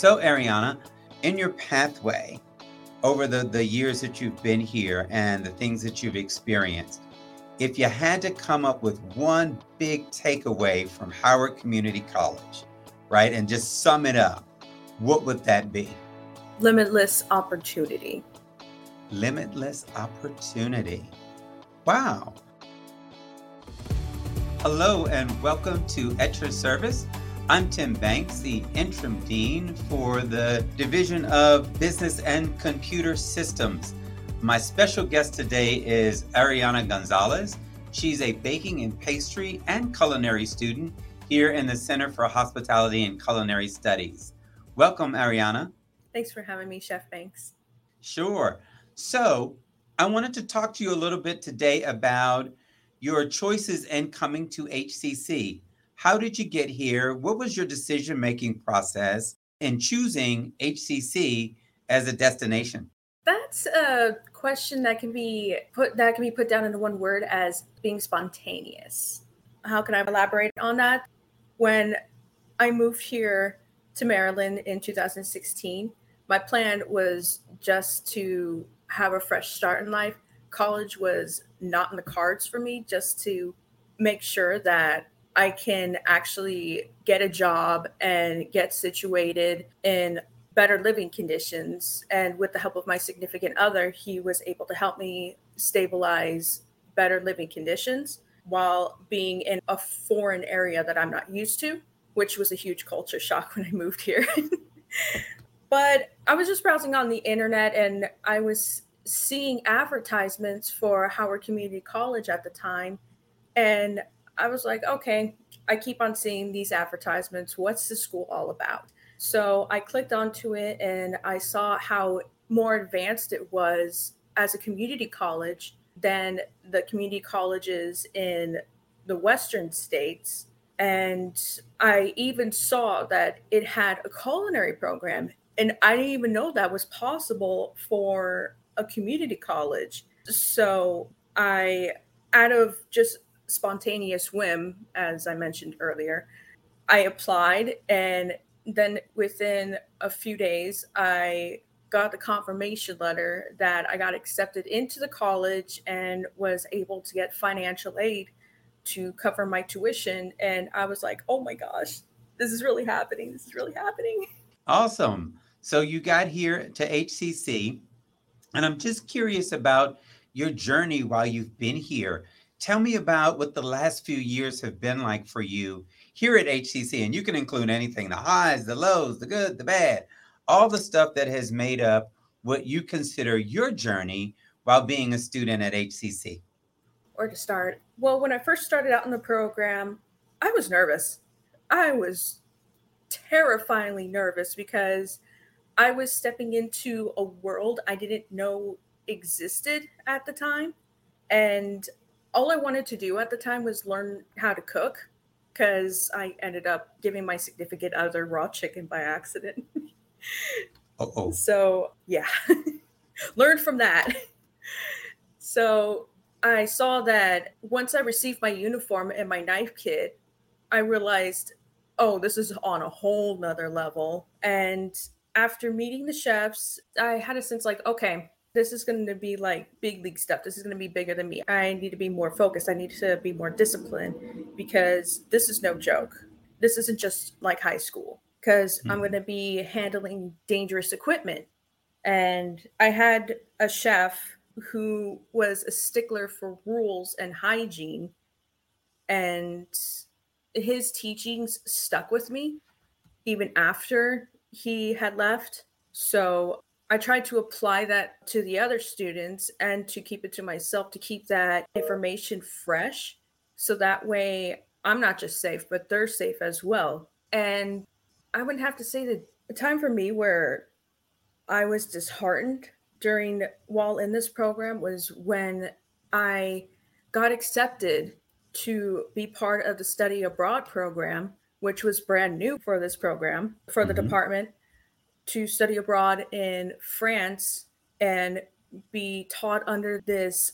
So, Ariana, in your pathway over the, the years that you've been here and the things that you've experienced, if you had to come up with one big takeaway from Howard Community College, right, and just sum it up, what would that be? Limitless opportunity. Limitless opportunity. Wow. Hello and welcome to At Your Service. I'm Tim Banks, the interim dean for the Division of Business and Computer Systems. My special guest today is Ariana Gonzales. She's a baking and pastry and culinary student here in the Center for Hospitality and Culinary Studies. Welcome, Ariana. Thanks for having me, Chef Banks. Sure. So, I wanted to talk to you a little bit today about your choices in coming to HCC. How did you get here? What was your decision making process in choosing HCC as a destination? That's a question that can be put that can be put down into one word as being spontaneous. How can I elaborate on that? When I moved here to Maryland in 2016, my plan was just to have a fresh start in life. College was not in the cards for me just to make sure that I can actually get a job and get situated in better living conditions. And with the help of my significant other, he was able to help me stabilize better living conditions while being in a foreign area that I'm not used to, which was a huge culture shock when I moved here. but I was just browsing on the internet and I was seeing advertisements for Howard Community College at the time. And I was like, okay, I keep on seeing these advertisements. What's the school all about? So I clicked onto it and I saw how more advanced it was as a community college than the community colleges in the Western states. And I even saw that it had a culinary program. And I didn't even know that was possible for a community college. So I, out of just spontaneous whim, as I mentioned earlier, I applied. And then within a few days, I got the confirmation letter that I got accepted into the college and was able to get financial aid to cover my tuition. And I was like, oh my gosh, this is really happening. This is really happening. Awesome. So you got here to HCC, and I'm just curious about your journey while you've been here. Tell me about what the last few years have been like for you here at HCC. And you can include anything the highs, the lows, the good, the bad, all the stuff that has made up what you consider your journey while being a student at HCC. Or to start? Well, when I first started out in the program, I was nervous. I was terrifyingly nervous because I was stepping into a world I didn't know existed at the time. And all I wanted to do at the time was learn how to cook because I ended up giving my significant other raw chicken by accident. oh. So, yeah, learned from that. So, I saw that once I received my uniform and my knife kit, I realized, oh, this is on a whole nother level. And after meeting the chefs, I had a sense like, okay, this is going to be like big league stuff. This is going to be bigger than me. I need to be more focused. I need to be more disciplined because this is no joke. This isn't just like high school because mm-hmm. I'm going to be handling dangerous equipment. And I had a chef who was a stickler for rules and hygiene. And his teachings stuck with me even after he had left. So I tried to apply that to the other students and to keep it to myself to keep that information fresh. So that way I'm not just safe, but they're safe as well. And I would have to say that the time for me where I was disheartened during while in this program was when I got accepted to be part of the study abroad program, which was brand new for this program for the mm-hmm. department to study abroad in France and be taught under this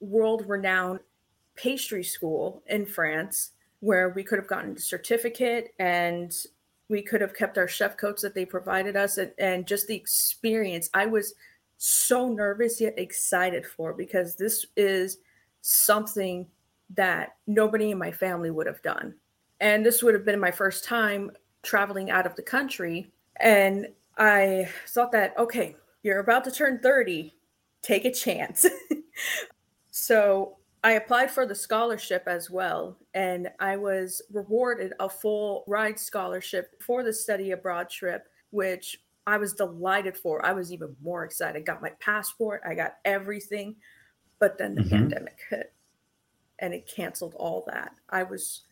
world renowned pastry school in France where we could have gotten a certificate and we could have kept our chef coats that they provided us and, and just the experience. I was so nervous yet excited for because this is something that nobody in my family would have done. And this would have been my first time traveling out of the country. And I thought that, okay, you're about to turn 30, take a chance. so I applied for the scholarship as well, and I was rewarded a full ride scholarship for the study abroad trip, which I was delighted for. I was even more excited. got my passport, I got everything, but then the mm-hmm. pandemic hit and it canceled all that. I was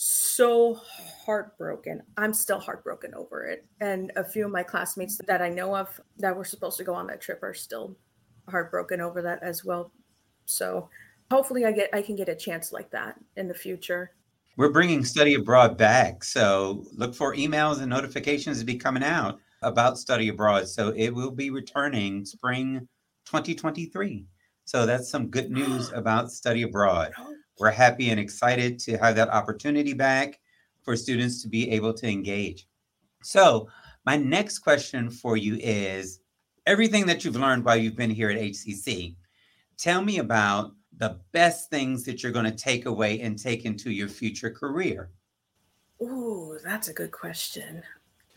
so heartbroken. I'm still heartbroken over it. And a few of my classmates that I know of that were supposed to go on that trip are still heartbroken over that as well. So hopefully I get I can get a chance like that in the future. We're bringing study abroad back, so look for emails and notifications to be coming out about study abroad. So it will be returning spring 2023. So that's some good news about study abroad. Oh, We're happy and excited to have that opportunity back for students to be able to engage. So, my next question for you is everything that you've learned while you've been here at HCC, tell me about the best things that you're going to take away and take into your future career? Ooh, that's a good question.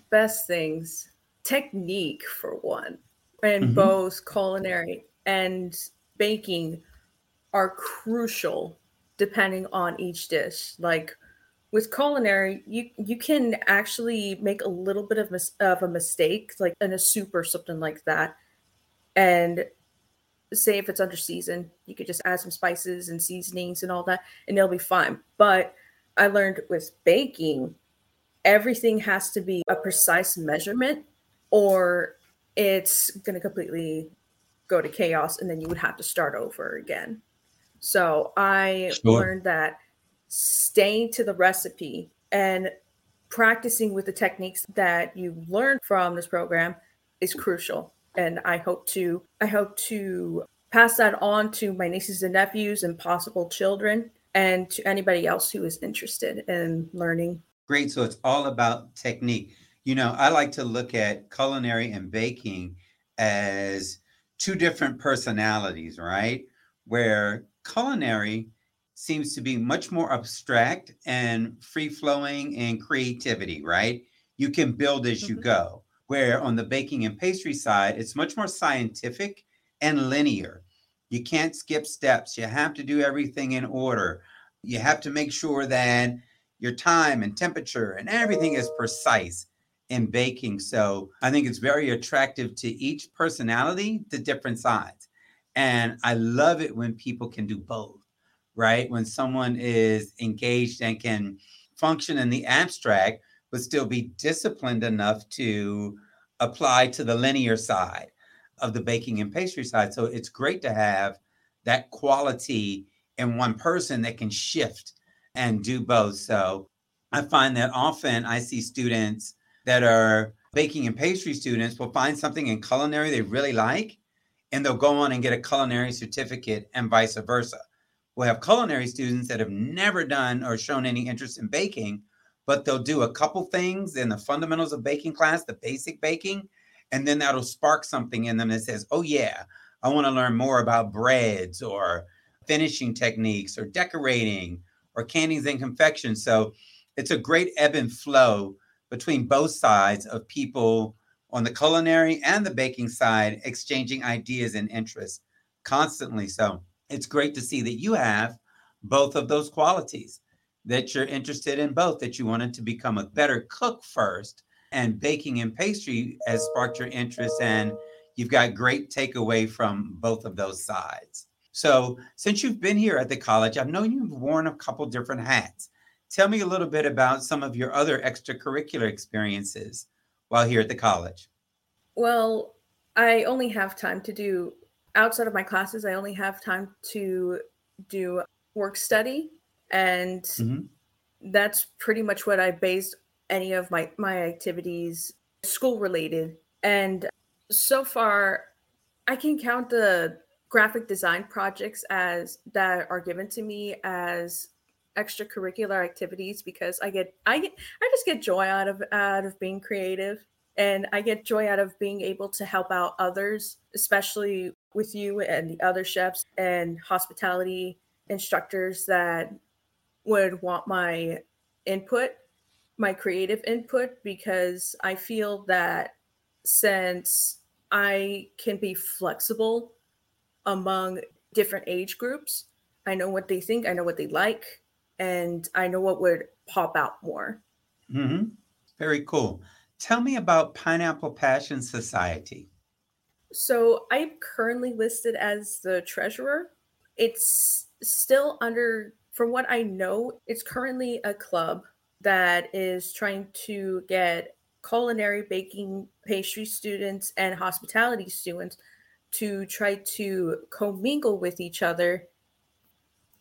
Best things, technique for one, and mm-hmm. both culinary and baking are crucial depending on each dish. Like with culinary, you you can actually make a little bit of, mis- of a mistake, like in a soup or something like that, and say if it's under season, you could just add some spices and seasonings and all that, and it'll be fine. But I learned with baking, everything has to be a precise measurement, or it's going to completely go to chaos, and then you would have to start over again. So I sure. learned that staying to the recipe and practicing with the techniques that you learned from this program is crucial and I hope to I hope to pass that on to my nieces and nephews and possible children and to anybody else who is interested in learning. Great. So it's all about technique. You know, I like to look at culinary and baking as two different personalities, right? Where culinary seems to be much more abstract and free flowing and creativity, right? You can build as you mm-hmm. go where on the baking and pastry side, it's much more scientific and linear. You can't skip steps. You have to do everything in order. You have to make sure that your time and temperature and everything is precise in baking. So I think it's very attractive to each personality, the different sides. And I love it when people can do both, right? When someone is engaged and can function in the abstract, but still be disciplined enough to apply to the linear side of the baking and pastry side. So it's great to have that quality in one person that can shift and do both. So I find that often I see students that are baking and pastry students will find something in culinary they really like and they'll go on and get a culinary certificate and vice versa. We'll have culinary students that have never done or shown any interest in baking, but they'll do a couple things in the fundamentals of baking class, the basic baking, and then that'll spark something in them that says, oh, yeah, I want to learn more about breads or finishing techniques or decorating or candies and confections. So it's a great ebb and flow between both sides of people on the culinary and the baking side exchanging ideas and interests constantly. So it's great to see that you have both of those qualities that you're interested in both, that you wanted to become a better cook first, and baking and pastry has sparked your interest, and you've got great takeaway from both of those sides. So, since you've been here at the college, I've known you've worn a couple different hats. Tell me a little bit about some of your other extracurricular experiences while here at the college. Well, I only have time to do outside of my classes, I only have time to do work study and mm-hmm. that's pretty much what I based any of my my activities school related. And so far, I can count the graphic design projects as that are given to me as extracurricular activities because I get I get I just get joy out of out of being creative. And I get joy out of being able to help out others, especially with you and the other chefs and hospitality instructors that would want my input, my creative input, because I feel that since I can be flexible among different age groups, I know what they think, I know what they like, and I know what would pop out more. hmm Very cool. Tell me about Pineapple Passion Society. So I'm currently listed as the treasurer. It's still under, from what I know, it's currently a club that is trying to get culinary baking pastry students and hospitality students to try to commingle with each other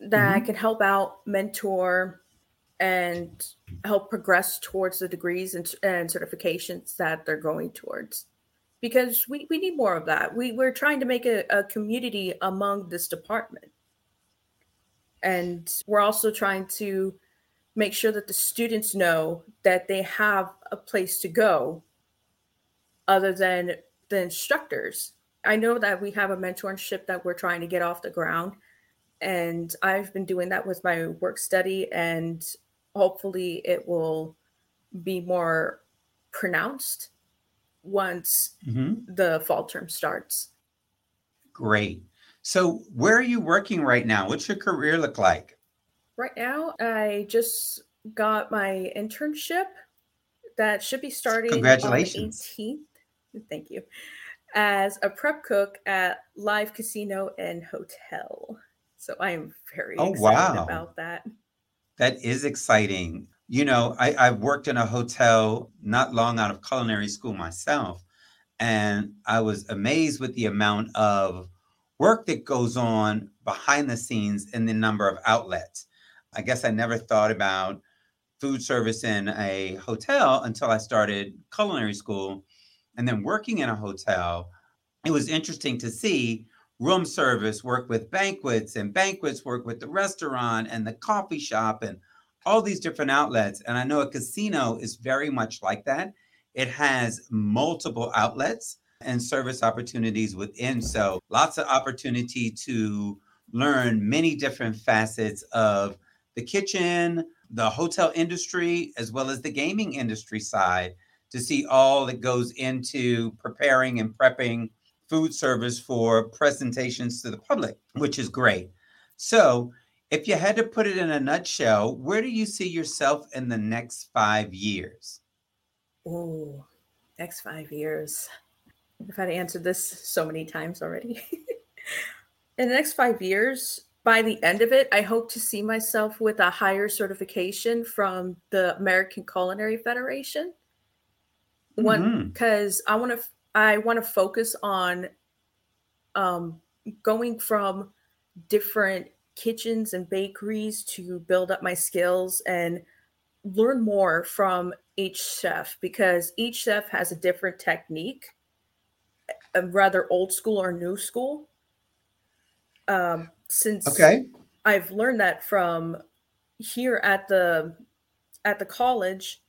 that hmm can help out mentor and help progress towards the degrees and, and certifications that they're going towards. Because we, we need more of that. We, we're trying to make a, a community among this department. And we're also trying to make sure that the students know that they have a place to go other than the instructors. I know that we have a mentorship that we're trying to get off the ground, and I've been doing that with my work study, and hopefully it will be more pronounced once hmm the fall term starts. Great. So, where are you working right now? What's your career look like? Right now, I just got my internship that should be starting on the Congratulations. 18th. Thank you. As a prep cook at Live Casino and Hotel. So I am very Oh, excited wow. about that. That is exciting. You know, I, I've worked in a hotel not long out of culinary school myself, and I was amazed with the amount of work that goes on behind the scenes and the number of outlets. I guess I never thought about food service in a hotel until I started culinary school and then working in a hotel. It was interesting to see room service work with banquets and banquets work with the restaurant and the coffee shop and all these different outlets. And I know a casino is very much like that. It has multiple outlets and service opportunities within. So lots of opportunity to learn many different facets of the kitchen, the hotel industry, as well as the gaming industry side to see all that goes into preparing and prepping food service for presentations to the public, which is great. So, if you had to put it in a nutshell, where do you see yourself in the next five years? Oh, next five years. I've had to answer this so many times already. In the next five years, by the end of it, I hope to see myself with a higher certification from the American Culinary Federation. One, mm-hmm. because I want to, I want to focus on um, going from different kitchens and bakeries to build up my skills and learn more from each chef because each chef has a different technique, uh, rather old school or new school. Um, since Okay. I've learned that from here at the at the college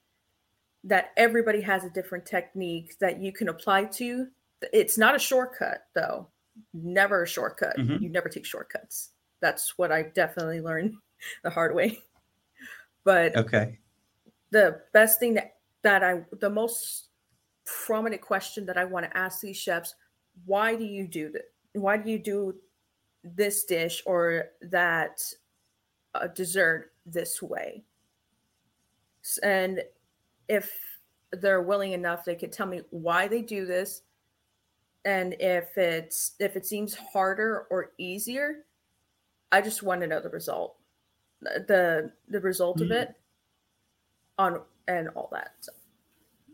that everybody has a different technique that you can apply to. It's not a shortcut though. Never a shortcut. hmm You never take shortcuts. That's what I definitely learned the hard way. But Okay. the best thing that that I the most prominent question that I want to ask these chefs, why do you do that? Why do you do this dish or that uh, dessert this way? And if they're willing enough, they could tell me why they do this, and if it's if it seems harder or easier, I just want to know the result, the the result of Mhm. it on and all that. So,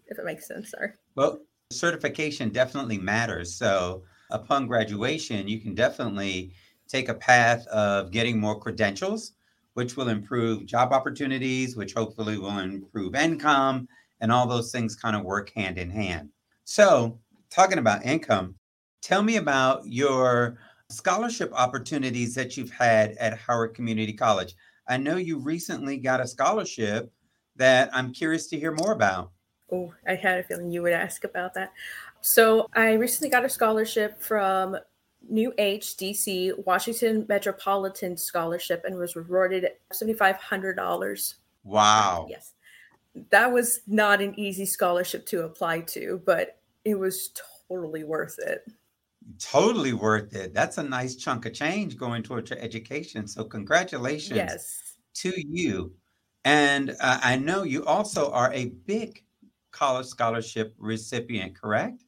if it makes sense, sorry. Well, certification definitely matters. So, upon graduation, you can definitely take a path of getting more credentials, which will improve job opportunities, which hopefully will improve income, and all those things kind of work hand in hand. So, talking about income, tell me about your scholarship opportunities that you've had at Howard Community College. I know you recently got a scholarship that I'm curious to hear more about. Oh, I had a feeling you would ask about that. So, I recently got a scholarship from New Age DC Washington Metropolitan Scholarship and was rewarded $7,500. Wow. Yes. That was not an easy scholarship to apply to, but it was totally worth it. Totally worth it. That's a nice chunk of change going towards your education. So, congratulations Yes. to you. And uh, I know you also are a big college scholarship recipient, correct?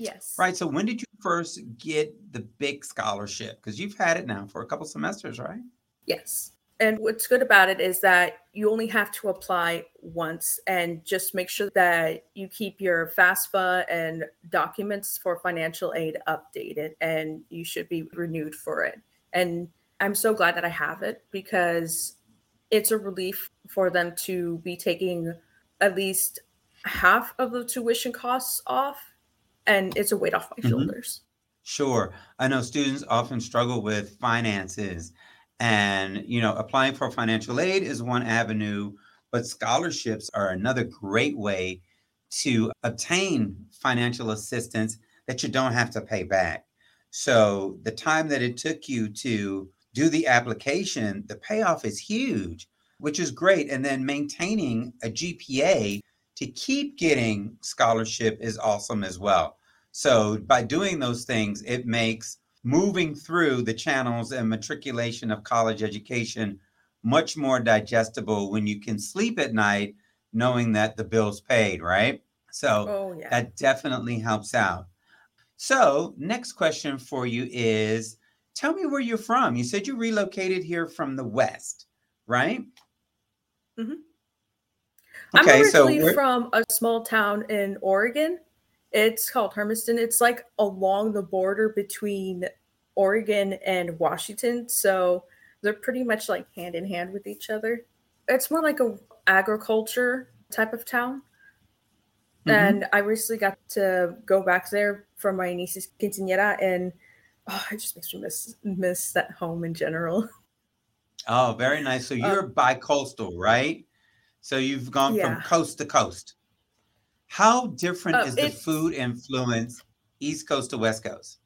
Yes. Right. So, when did you first get the big scholarship? Because you've had it now for a couple semesters, right? Yes. And what's good about it is that you only have to apply once and just make sure that you keep your FAFSA and documents for financial aid updated and you should be renewed for it. And I'm so glad that I have it because it's a relief for them to be taking at least half of the tuition costs off and it's a weight off my Mhm. shoulders. Sure. I know students often struggle with finances and, you know, applying for financial aid is one avenue, but scholarships are another great way to obtain financial assistance that you don't have to pay back. So, the time that it took you to do the application, the payoff is huge, which is great. And then maintaining a GPA to keep getting scholarship is awesome as well. So by doing those things, it makes moving through the channels and matriculation of college education much more digestible when you can sleep at night knowing that the bill's paid, right? So Oh, yeah. that definitely helps out. So, next question for you is tell me where you're from. You said you relocated here from the West, right? Mm-hmm. I'm Okay, so originally where- from a small town in Oregon. It's called Hermiston. It's like along the border between Oregon and Washington. So they're pretty much like hand in hand with each other. It's more like a agriculture type of town. Mhm. And I recently got to go back there for my niece's quinceañera and oh, it just makes me miss miss that home in general. Oh, very nice. So you're bi-coastal, right? So you've gone Yeah. from coast to coast. How different Uh, is the food influence East Coast to West Coast?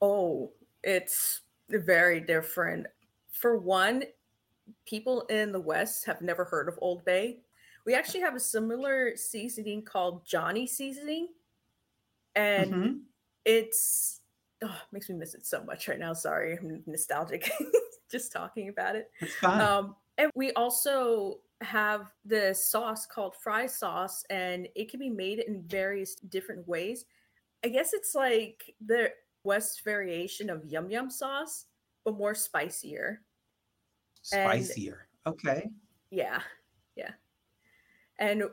Oh, it's very different. For one, people in the West have never heard of Old Bay. We actually have a similar seasoning called Johnny seasoning. And Mhm. it's oh, makes me miss it so much right now. Sorry, I'm nostalgic just talking about it. Fine. Um, and we also have the sauce called fry sauce, and it can be made in various different ways. I guess it's like the West variation of yum yum sauce, but more spicier. and- Spicier. Okay. Yeah, yeah. And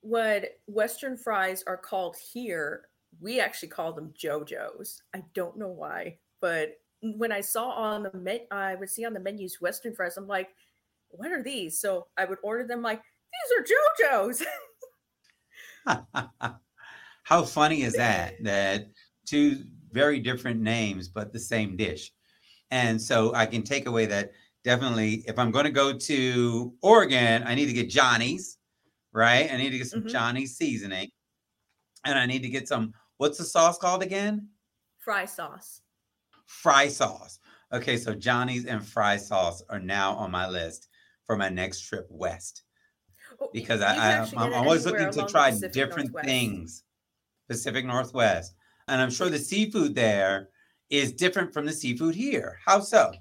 what Western fries are called here, we actually call them JoJo's. I don't know why, but when I saw on the met, I would see on the menus Western fries. I'm like, what are these? So I would order them. Like these are JoJo's. How funny is that? That two very different names, but the same dish. And so I can take away that definitely if I'm going to go to Oregon, I need to get Johnny's, right? I need to get some Mhm. Johnny's seasoning. And I need to get some, what's the sauce called again? Fry sauce. Fry sauce. Okay, so Johnny's and fry sauce are now on my list for my next trip west Oh, because you I, I, I'm always looking to try different Northwest. things. Pacific Northwest, and I'm sure the seafood there is different from the seafood here. How so?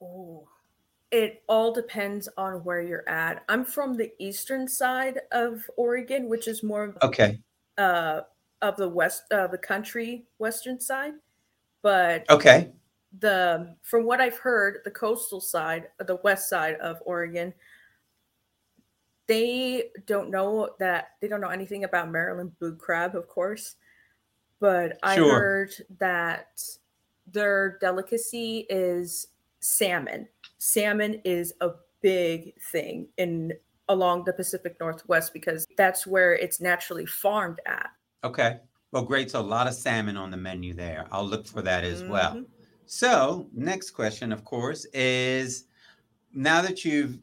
Oh, it all depends on where you're at. I'm from the eastern side of Oregon, which is more of Okay, uh, of the west of the country, western side. But okay, the from what I've heard, the coastal side, the west side of Oregon, they don't know that they don't know anything about Maryland blue crab, of course. But I Sure. heard that their delicacy is salmon. Salmon is a big thing in along the Pacific Northwest because that's where it's naturally farmed at. okay. Well, great. So a lot of salmon on the menu there. I'll look for that as well. Mm-hmm. So, next question, of course, is now that you've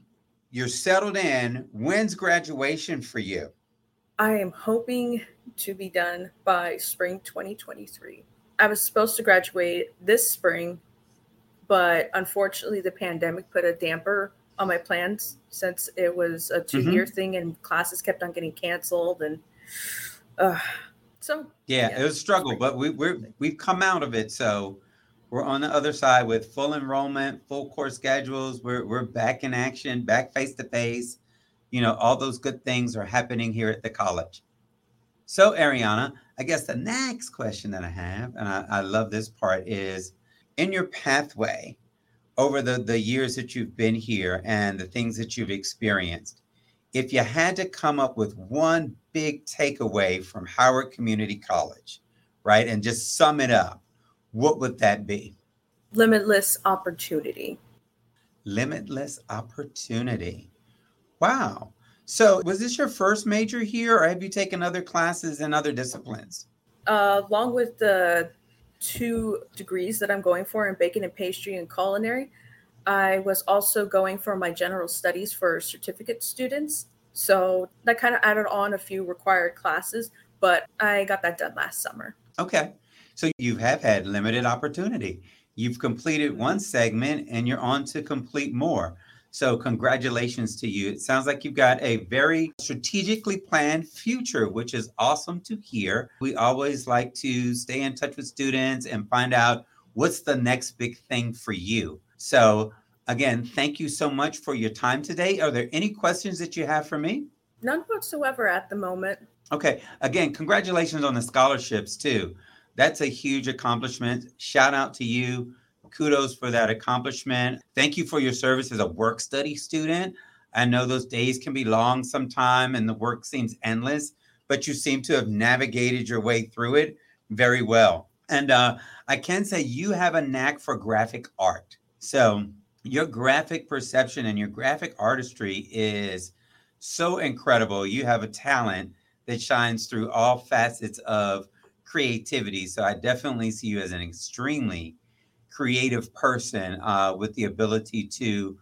you're settled in, when's graduation for you? I am hoping to be done by spring 2023. I was supposed to graduate this spring, but unfortunately, the pandemic put a damper on my plans since it was a 2 year mm-hmm. thing and classes kept on getting canceled. And uh, so, yeah, yeah, it was a struggle, but we, we're we've come out of it. So we're on the other side with full enrollment, full course schedules. We're we're back in action, back face to face. You know, all those good things are happening here at the college. So, Ariana, I guess the next question that I have, and I, I love this part, is in your pathway over the, the years that you've been here and the things that you've experienced, if you had to come up with one big takeaway from Howard Community College, right, and just sum it up, what would that be? Limitless opportunity. Limitless opportunity. Wow. So, was this your first major here, or have you taken other classes in other disciplines? Uh, along with the two degrees that I'm going for in baking and pastry and culinary, I was also going for my general studies for certificate students. So that kind of added on a few required classes, but I got that done last summer. Okay. So you have had limited opportunity. You've completed one segment and you're on to complete more. So, congratulations to you. It sounds like you've got a very strategically planned future, which is awesome to hear. We always like to stay in touch with students and find out what's the next big thing for you. So, again, thank you so much for your time today. Are there any questions that you have for me? None whatsoever at the moment. Okay. Again, congratulations on the scholarships, too that's a huge accomplishment. Shout out to you. Kudos for that accomplishment. Thank you for your service as a work study student. I know those days can be long sometime and the work seems endless, but you seem to have navigated your way through it very well. And uh, I can say you have a knack for graphic art. So your graphic perception and your graphic artistry is so incredible. You have a talent that shines through all facets of creativity. So I definitely see you as an extremely creative person uh, with the ability to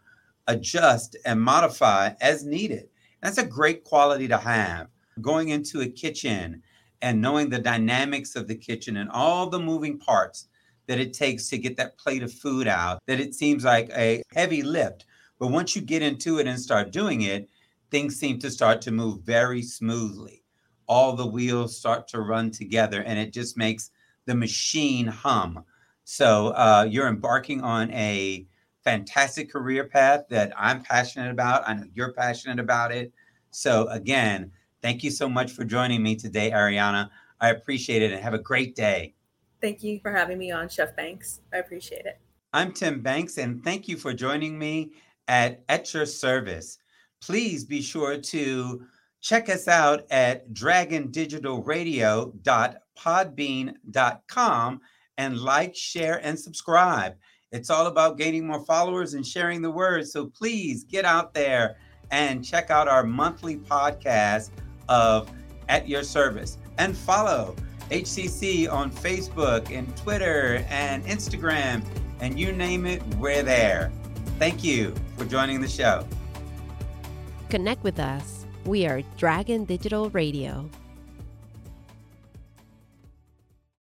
adjust and modify as needed. That's a great quality to have. Going into a kitchen and knowing the dynamics of the kitchen and all the moving parts that it takes to get that plate of food out, that it seems like a heavy lift. But once you get into it and start doing it, things seem to start to move very smoothly all the wheels start to run together and it just makes the machine hum. So uh, you're embarking on a fantastic career path that I'm passionate about. I know you're passionate about it. So again, thank you so much for joining me today, Ariana. I appreciate it and have a great day. Thank you for having me on, Chef Banks. I appreciate it. I'm Tim Banks, and thank you for joining me at At Your Service. Please be sure to Check us out at dragondigitalradio.podbean.com and like, share, and subscribe. It's all about gaining more followers and sharing the word. So please get out there and check out our monthly podcast of At Your Service and follow HCC on Facebook and Twitter and Instagram and you name it, we're there. Thank you for joining the show. Connect with us we are Dragon Digital Radio.